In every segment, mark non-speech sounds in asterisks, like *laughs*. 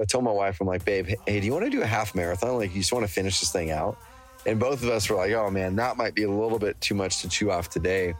I told my wife, I'm like, babe, hey, do you want to do a half marathon? Like, you just want to finish this thing out? And both of us were like, oh man, that might be a little bit too much to chew off today.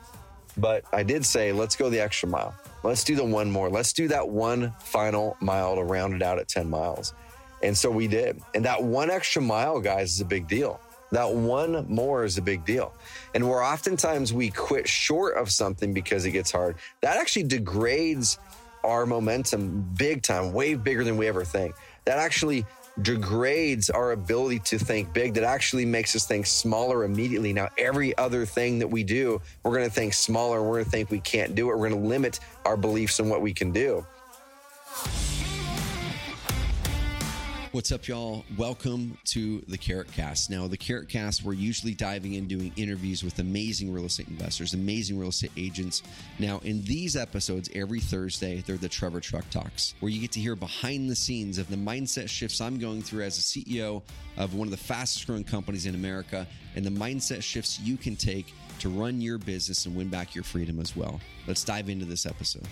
But I did say, let's go the extra mile. Let's do the one more. Let's do that one final mile to round it out at 10 miles. And so we did. And that one extra mile, guys, is a big deal. That one more is a big deal. And where oftentimes we quit short of something because it gets hard, that actually degrades our momentum big time, way bigger than we ever think. That actually degrades our ability to think big that actually makes us think smaller immediately. Now, every other thing that we do, we're going to think smaller. We're going to think we can't do it. We're going to limit our beliefs on what we can do. What's up, y'all? Welcome to the Carrot Cast. Now, the Carrot Cast, we're usually diving in doing interviews with amazing real estate investors, amazing real estate agents. Now, in these episodes, every Thursday, they're the Trevor Truck Talks, where you get to hear behind the scenes of the mindset shifts I'm going through as a CEO of one of the fastest growing companies in America and the mindset shifts you can take to run your business and win back your freedom as well. Let's dive into this episode.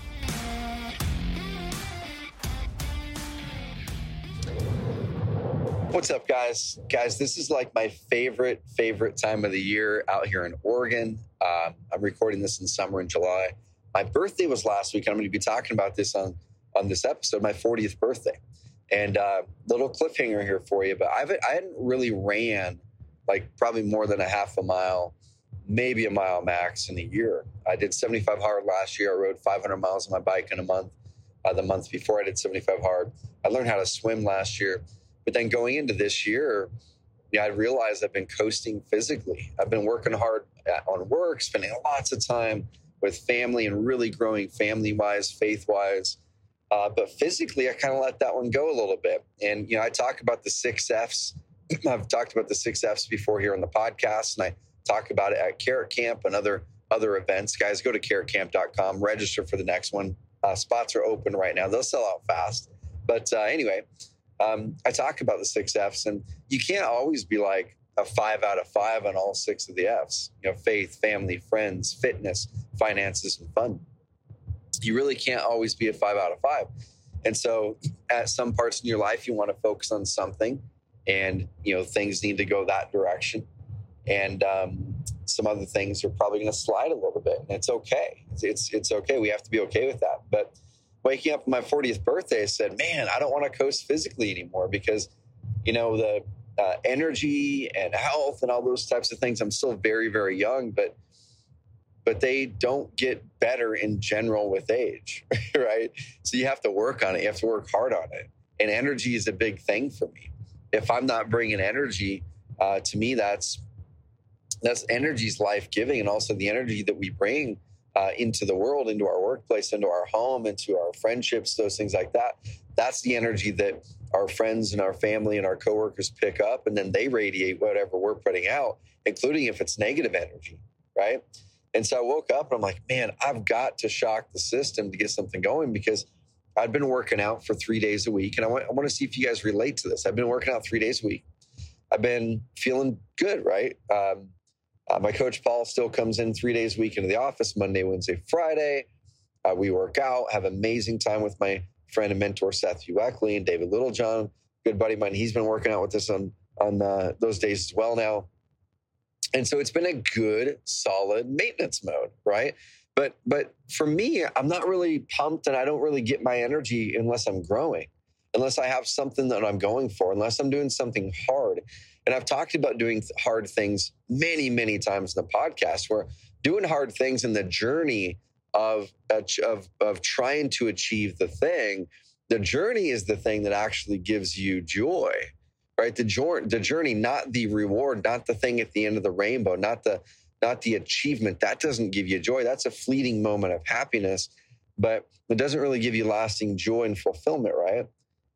What's up, guys? Guys, this is like my favorite, favorite time of the year out here in Oregon. Uh, I'm recording this in summer in July. My birthday was last week. I'm going to be talking about this on on this episode, my 40th birthday. And uh, little cliffhanger here for you, but I've, I hadn't really ran like probably more than a half a mile, maybe a mile max in a year. I did 75 hard last year. I rode 500 miles on my bike in a month. Uh, the month before I did 75 hard. I learned how to swim last year. But then going into this year, yeah, I realized I've been coasting physically. I've been working hard on work, spending lots of time with family and really growing family wise, faith wise. Uh, but physically, I kind of let that one go a little bit. And, you know, I talk about the six F's. *clears throat* I've talked about the six F's before here on the podcast, and I talk about it at Carrot Camp and other other events. Guys, go to carrotcamp.com, register for the next one. Uh, spots are open right now. They'll sell out fast. But uh, anyway, um, I talk about the six F's, and you can't always be like a five out of five on all six of the F's. You know, faith, family, friends, fitness, finances, and fun. You really can't always be a five out of five. And so, at some parts in your life, you want to focus on something, and you know things need to go that direction. And um, some other things are probably going to slide a little bit, and it's okay. It's, it's it's okay. We have to be okay with that, but waking up on my 40th birthday, I said, man, I don't want to coast physically anymore because, you know, the uh, energy and health and all those types of things. I'm still very, very young, but but they don't get better in general with age, *laughs* right? So you have to work on it. You have to work hard on it. And energy is a big thing for me. If I'm not bringing energy, uh, to me, that's that's energy's life giving, and also the energy that we bring uh, into the world, into our workplace, into our home, into our friendships, those things like that. That's the energy that our friends and our family and our coworkers pick up, and then they radiate whatever we're putting out, including if it's negative energy, right? And so I woke up and I'm like, man, I've got to shock the system to get something going because I'd been working out for three days a week. And I want, I want to see if you guys relate to this. I've been working out three days a week. I've been feeling good, right? Um, uh, my coach Paul still comes in three days a week into the office, Monday, Wednesday, Friday. Uh, we work out, have amazing time with my friend and mentor Seth Ueckley and David Littlejohn, good buddy of mine. He's been working out with us on on uh, those days as well now. And so it's been a good, solid maintenance mode, right? But but for me, I'm not really pumped, and I don't really get my energy unless I'm growing, unless I have something that I'm going for, unless I'm doing something hard. And I've talked about doing hard things many, many times in the podcast where doing hard things in the journey of, uh, of, of trying to achieve the thing, the journey is the thing that actually gives you joy, right? The, journey, the journey, not the reward, not the thing at the end of the rainbow, not the, not the achievement. That doesn't give you joy. That's a fleeting moment of happiness, but it doesn't really give you lasting joy and fulfillment, right?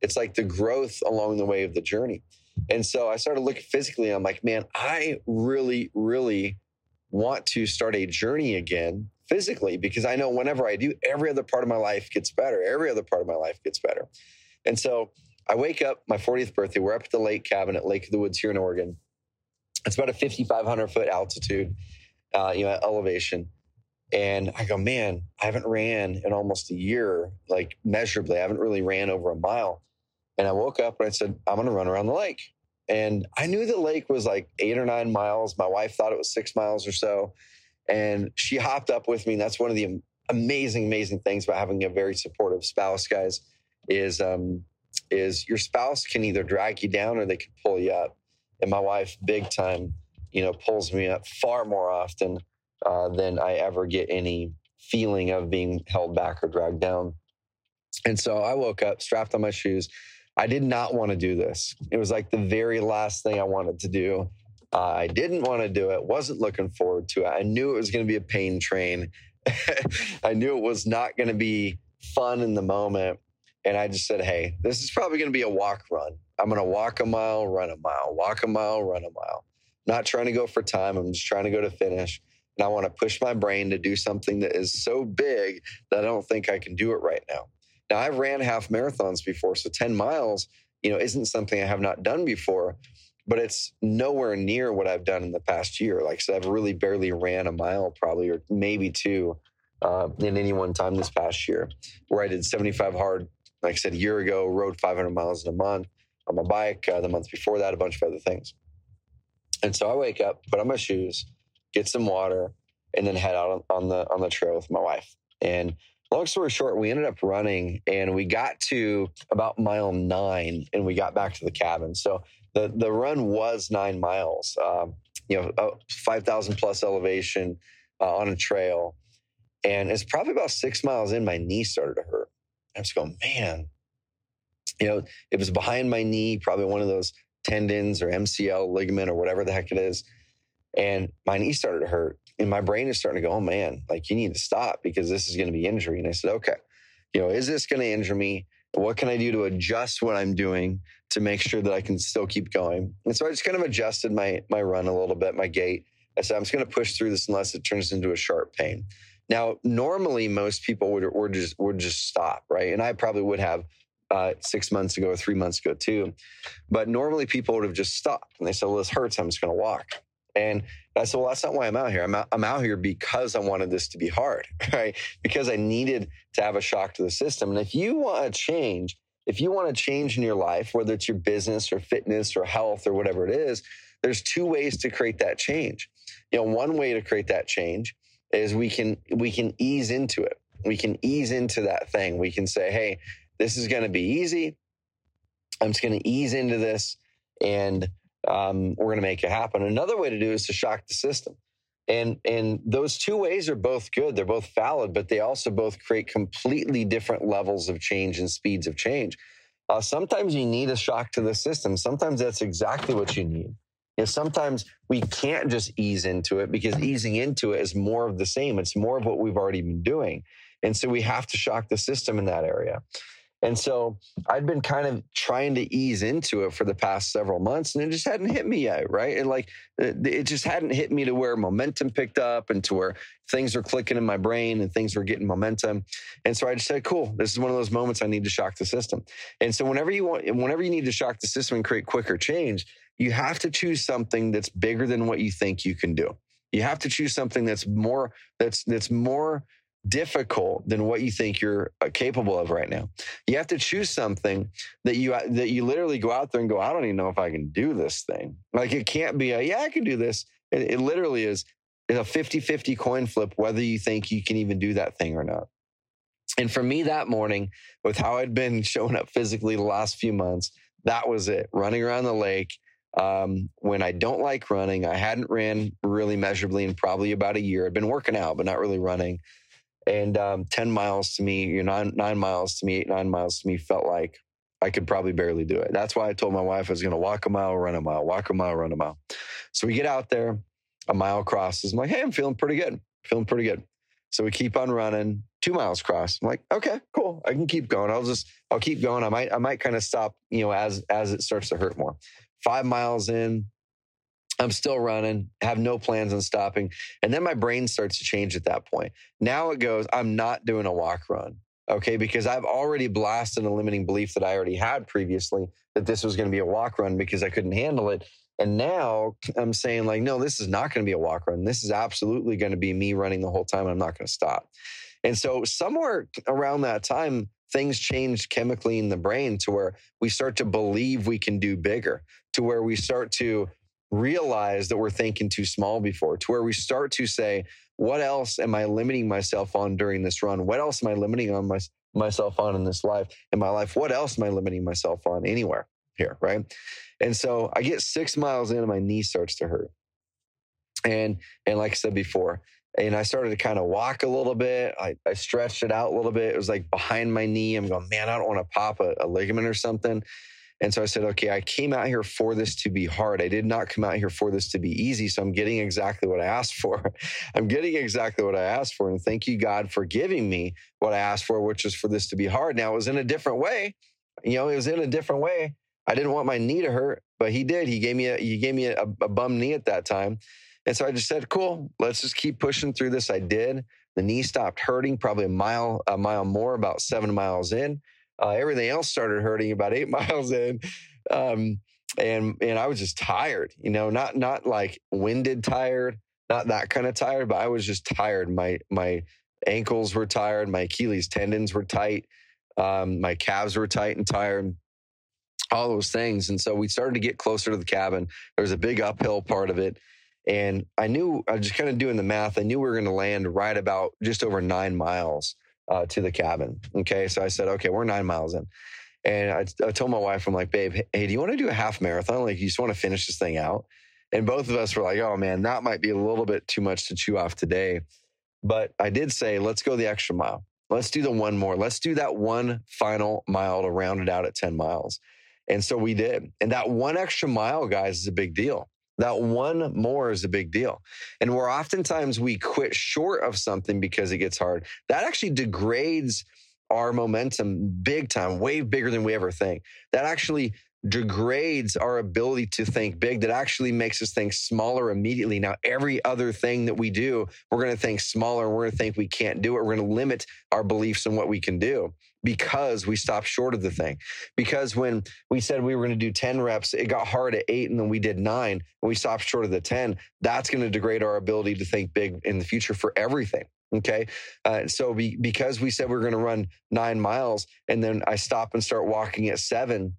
It's like the growth along the way of the journey. And so I started looking physically. I'm like, man, I really, really want to start a journey again physically because I know whenever I do, every other part of my life gets better. Every other part of my life gets better. And so I wake up my 40th birthday. We're up at the lake cabin at Lake of the Woods here in Oregon. It's about a 5,500 foot altitude, uh, you know, elevation. And I go, man, I haven't ran in almost a year, like measurably. I haven't really ran over a mile. And I woke up and I said, I'm going to run around the lake. And I knew the lake was like eight or nine miles. My wife thought it was six miles or so. And she hopped up with me. And that's one of the amazing, amazing things about having a very supportive spouse, guys, is um, is your spouse can either drag you down or they can pull you up. And my wife, big time, you know, pulls me up far more often uh, than I ever get any feeling of being held back or dragged down. And so I woke up, strapped on my shoes. I did not want to do this. It was like the very last thing I wanted to do. Uh, I didn't want to do it, wasn't looking forward to it. I knew it was going to be a pain train. *laughs* I knew it was not going to be fun in the moment. And I just said, hey, this is probably going to be a walk run. I'm going to walk a mile, run a mile, walk a mile, run a mile. not trying to go for time. I'm just trying to go to finish. And I want to push my brain to do something that is so big that I don't think I can do it right now. Now, I've ran half marathons before. So 10 miles, you know, isn't something I have not done before, but it's nowhere near what I've done in the past year. Like said, I've really barely ran a mile, probably, or maybe two uh, in any one time this past year, where I did 75 hard, like I said, a year ago, rode 500 miles in a month on my bike. Uh, the month before that, a bunch of other things. And so I wake up, put on my shoes, get some water, and then head out on, the on the trail with my wife. And long story short, we ended up running, and we got to about mile nine, and we got back to the cabin. So the the run was nine miles. Um, you know, uh, five thousand plus elevation uh, on a trail, and it's probably about six miles in. My knee started to hurt. I'm just going, man. You know, it was behind my knee, probably one of those tendons or MCL ligament or whatever the heck it is. And my knee started to hurt. And my brain is starting to go, oh man, like you need to stop because this is going to be injury. And I said, okay, you know, is this going to injure me? What can I do to adjust what I'm doing to make sure that I can still keep going? And so I just kind of adjusted my my run a little bit, my gait. I said, I'm just going to push through this unless it turns into a sharp pain. Now, normally most people would, would just would just stop, right? And I probably would have uh, six months ago or three months ago too. But normally people would have just stopped and they said, "Well, this hurts. I'm just going to walk." And I said, well, that's not why I'm out here. I'm out, I'm out here because I wanted this to be hard, *laughs* right? Because I needed to have a shock to the system. And if you want to change, if you want to change in your life, whether it's your business or fitness or health or whatever it is, there's two ways to create that change. You know, one way to create that change is we can we can ease into it. We can ease into that thing. We can say, "Hey, this is going to be easy. I'm just going to ease into this and um, we're going to make it happen. Another way to do is to shock the system. And, and those two ways are both good. They're both valid, but they also both create completely different levels of change and speeds of change. Uh, sometimes you need a shock to the system. Sometimes that's exactly what you need. You know, sometimes we can't just ease into it because easing into it is more of the same. It's more of what we've already been doing. And so we have to shock the system in that area. And so I'd been kind of trying to ease into it for the past several months and it just hadn't hit me yet. Right. And like it just hadn't hit me to where momentum picked up and to where things were clicking in my brain and things were getting momentum. And so I just said, cool, this is one of those moments I need to shock the system. And so whenever you want, whenever you need to shock the system and create quicker change, you have to choose something that's bigger than what you think you can do. You have to choose something that's more, that's, that's more difficult than what you think you're uh, capable of right now. You have to choose something that you uh, that you literally go out there and go, I don't even know if I can do this thing. Like it can't be a yeah, I can do this. It, it literally is a 50-50 coin flip whether you think you can even do that thing or not. And for me that morning, with how I'd been *laughs* showing up physically the last few months, that was it. Running around the lake. Um, when I don't like running, I hadn't ran really measurably in probably about a year. I'd been working out, but not really running. And um, 10 miles to me, you know, nine, nine miles to me, eight, nine miles to me felt like I could probably barely do it. That's why I told my wife I was going to walk a mile, run a mile, walk a mile, run a mile. So we get out there, a mile crosses. I'm like, hey, I'm feeling pretty good, feeling pretty good. So we keep on running. Two miles cross. I'm like, okay, cool. I can keep going. I'll just, I'll keep going. I might, I might kind of stop, you know, as as it starts to hurt more. Five miles in, I'm still running, have no plans on stopping. And then my brain starts to change at that point. Now it goes, I'm not doing a walk run. Okay. Because I've already blasted a limiting belief that I already had previously that this was going to be a walk run because I couldn't handle it. And now I'm saying, like, no, this is not going to be a walk run. This is absolutely going to be me running the whole time. I'm not going to stop. And so, somewhere around that time, things change chemically in the brain to where we start to believe we can do bigger, to where we start to realize that we're thinking too small before, to where we start to say, what else am I limiting myself on during this run? What else am I limiting on my, myself on in this life, in my life? What else am I limiting myself on anywhere here? Right. And so I get six miles in and my knee starts to hurt. And, and like I said before, and I started to kind of walk a little bit. I, I stretched it out a little bit. It was like behind my knee. I'm going, man, I don't want to pop a, a ligament or something. And so I said, okay, I came out here for this to be hard. I did not come out here for this to be easy. So I'm getting exactly what I asked for. *laughs* I'm getting exactly what I asked for. And thank you, God, for giving me what I asked for, which was for this to be hard. Now it was in a different way. You know, it was in a different way. I didn't want my knee to hurt, but he did. He gave me a he gave me a, a bum knee at that time. And so I just said, cool, let's just keep pushing through this. I did. The knee stopped hurting probably a mile, a mile more, about seven miles in. Uh, everything else started hurting about eight *laughs* miles in. Um, and and I was just tired, you know, not not like winded tired, not that kind of tired, but I was just tired. My my ankles were tired, my Achilles tendons were tight, um, my calves were tight and tired, all those things. And so we started to get closer to the cabin. There was a big uphill part of it. And I knew I was just kind of doing the math. I knew we were going to land right about just over nine miles uh, to the cabin. Okay. So I said, okay, we're nine miles in. And I, I told my wife, I'm like, babe, hey, do you want to do a half marathon? Like, you just want to finish this thing out? And both of us were like, oh man, that might be a little bit too much to chew off today. But I did say, let's go the extra mile. Let's do the one more. Let's do that one final mile to round it out at 10 miles. And so we did. And that one extra mile, guys, is a big deal. That one more is a big deal. And where oftentimes we quit short of something because it gets hard, that actually degrades our momentum big time, way bigger than we ever think. That actually degrades our ability to think big that actually makes us think smaller immediately. Now, every other thing that we do, we're going to think smaller. We're going to think we can't do it. We're going to limit our beliefs on what we can do because we stopped short of the thing. Because when we said we were going to do 10 reps, it got hard at eight and then we did nine and we stopped short of the 10. That's going to degrade our ability to think big in the future for everything. Okay. Uh, so be, because we said we are going to run nine miles and then I stop and start walking at seven,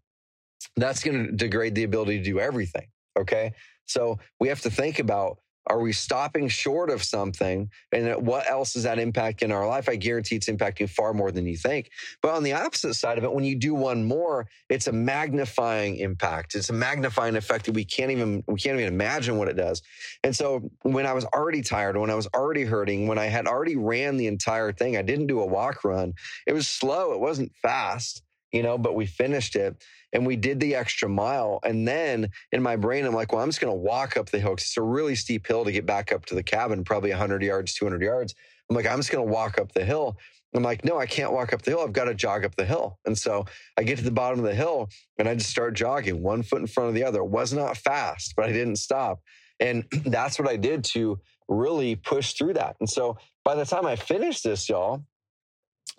that's going to degrade the ability to do everything. Okay. So we have to think about are we stopping short of something? And what else is that impacting our life? I guarantee it's impacting far more than you think. But on the opposite side of it, when you do one more, it's a magnifying impact. It's a magnifying effect that we can't even we can't even imagine what it does. And so when I was already tired, when I was already hurting, when I had already ran the entire thing, I didn't do a walk run. It was slow. It wasn't fast you know, but we finished it and we did the extra mile. And then in my brain, I'm like, well, I'm just going to walk up the hill because it's a really steep hill to get back up to the cabin, probably 100 yards, 200 yards. I'm like, I'm just going to walk up the hill. I'm like, no, I can't walk up the hill. I've got to jog up the hill. And so I get to the bottom of the hill and I just start jogging one foot in front of the other. It was not fast, but I didn't stop. And *clears throat* that's what I did to really push through that. And so by the time I finished this, y'all,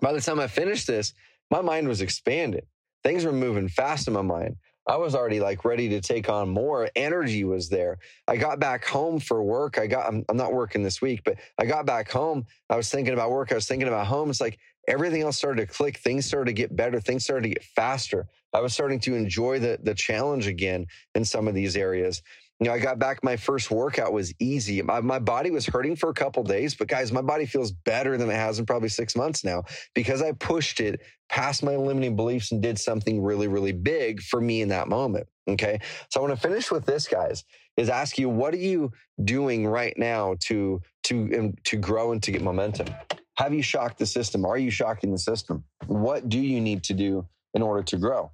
by the time I finished this, my mind was expanded. Things were moving fast in my mind. I was already like ready to take on more. Energy was there. I got back home for work. I got, I'm, I'm, not working this week, but I got back home. I was thinking about work. I was thinking about home. It's like everything else started to click. Things started to get better. Things started to get faster. I was starting to enjoy the, the challenge again in some of these areas. You know, I got back. My first workout was easy. My, my body was hurting for a couple days, but guys, my body feels better than it has in probably six months now because I pushed it past my limiting beliefs and did something really, really big for me in that moment. Okay. So I want to finish with this, guys, is ask you, what are you doing right now to, to, um, to grow and to get momentum? Have you shocked the system? Are you shocking the system? What do you need to do in order to grow?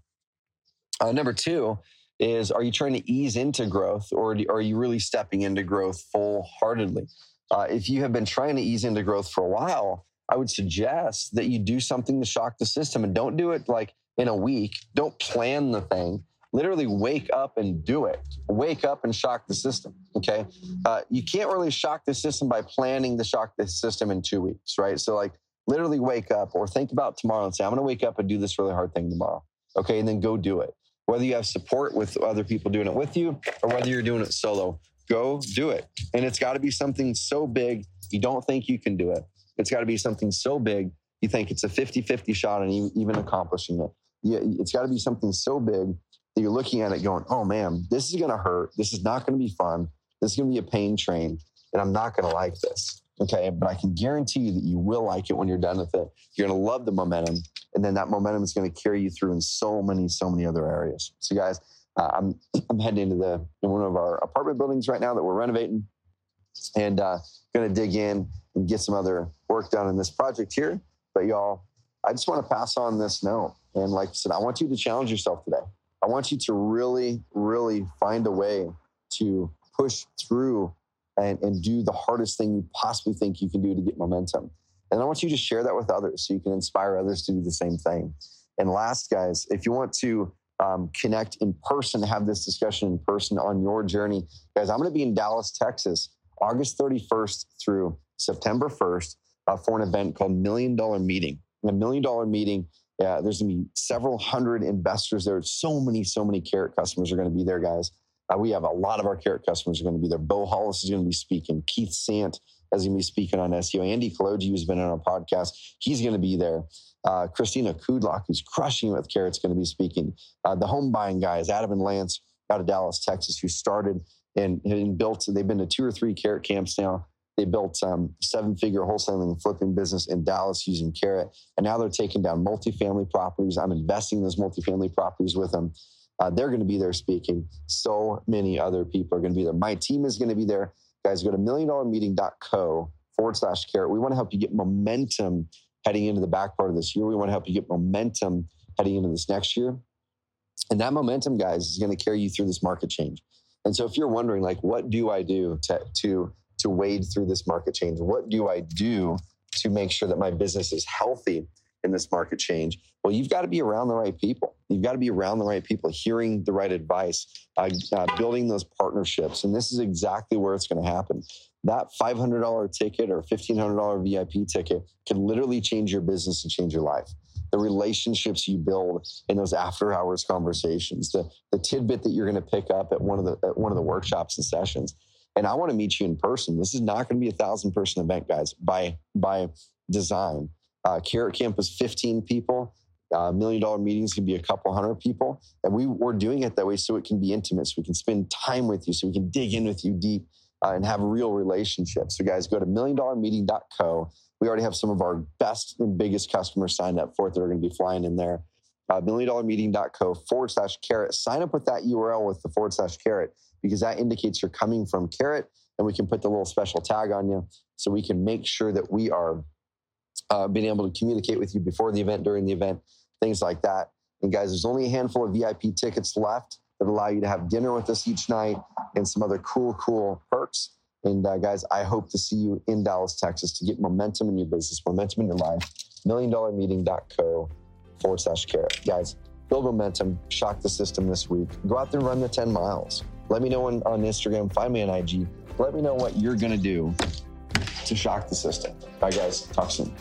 Uh, number two, is are you trying to ease into growth or are you really stepping into growth full heartedly? Uh, if you have been trying to ease into growth for a while, I would suggest that you do something to shock the system and don't do it like in a week. Don't plan the thing. Literally wake up and do it. Wake up and shock the system. Okay. Uh, you can't really shock the system by planning to shock the system in two weeks, right? So, like, literally wake up or think about tomorrow and say, I'm going to wake up and do this really hard thing tomorrow. Okay. And then go do it whether you have support with other people doing it with you or whether you're doing it solo, go do it. And it's got to be something so big you don't think you can do it. It's got to be something so big you think it's a 50 50 shot on even accomplishing it. it's got to be something so big that you're looking at it going, oh man, this is going to hurt. This is not going to be fun. This is going to be a pain train, and I'm not going to like this. Okay. But I can guarantee you that you will like it when you're done with it. You're going to love the momentum. And then that momentum is going to carry you through in so many, so many other areas. So, guys, uh, I'm, *clears throat* I'm heading into the in one of our apartment buildings right now that we're renovating and uh, going to dig in and get some other work done in this project here. But, y'all, I just want to pass on this note. And like I said, I want you to challenge yourself today. I want you to really, really find a way to push through and, and do the hardest thing you possibly think you can do to get momentum. And I want you to share that with others so you can inspire others to do the same thing. And last, guys, if you want to um, connect in person, have this discussion in person on your journey, guys, I'm going to be in Dallas, Texas, August 31st through September 1st uh, for an event called Million Dollar Meeting. A million dollar meeting. There's going to be several hundred investors there. So many, so many carrot customers are going to be there, guys. Uh, we have a lot of our carrot customers are going to be there. Bo Hollis is going to be speaking. Keith Sant is going to be speaking on SEO. Andy Kaloji, who's been on our podcast, he's going to be there. Uh, Christina Kudlock, who's crushing it with carrots, going to be speaking. Uh, the home buying guys, Adam and Lance out of Dallas, Texas, who started and, and built, they've been to two or three carrot camps now. They built um, seven figure wholesaling and flipping business in Dallas using carrot. And now they're taking down multifamily properties. I'm investing in those multifamily properties with them. Uh, they're going to be there speaking. So many other people are going to be there. My team is going to be there. Guys, go to milliondollarmeeting.co forward slash carrot. We want to help you get momentum heading into the back part of this year. We want to help you get momentum heading into this next year. And that momentum, guys, is going to carry you through this market change. And so if you're wondering, like, what do I do to, to, to wade through this market change? What do I do to make sure that my business is healthy in this market change? Well, you've got to be around the right people. You've got to be around the right people, hearing the right advice, uh, uh, building those partnerships. And this is exactly where it's going to happen. That $500 ticket or $1,500 VIP ticket can literally change your business and change your life. The relationships you build in those after hours conversations, the, the tidbit that you're going to pick up at one of the at one of the workshops and sessions. And I want to meet you in person. This is not going to be a thousand person event, guys, by by design. Uh, Carrot Camp was 15 people. Uh, million dollar meetings can be a couple hundred people. And we, we're doing it that way so it can be intimate, so we can spend time with you, so we can dig in with you deep uh, and have real relationships. So, guys, go to milliondollarmeeting.co. We already have some of our best and biggest customers signed up for it that are going to be flying in there. Uh, milliondollarmeeting.co forward slash carrot. Sign up with that URL with the forward slash carrot because that indicates you're coming from carrot and we can put the little special tag on you so we can make sure that we are uh, being able to communicate with you before the event, during the event, things like that. And guys, there's only a handful of VIP tickets left that allow you to have dinner with us each night and some other cool, cool perks. And uh, guys, I hope to see you in Dallas, Texas to get momentum in your business, momentum in your life. Milliondollarmeeting.co forward slash carrot. Guys, build momentum, shock the system this week. Go out there and run the 10 miles. Let me know on, on Instagram, find me on IG. Let me know what you're going to do to shock the system. Bye, guys. Talk soon.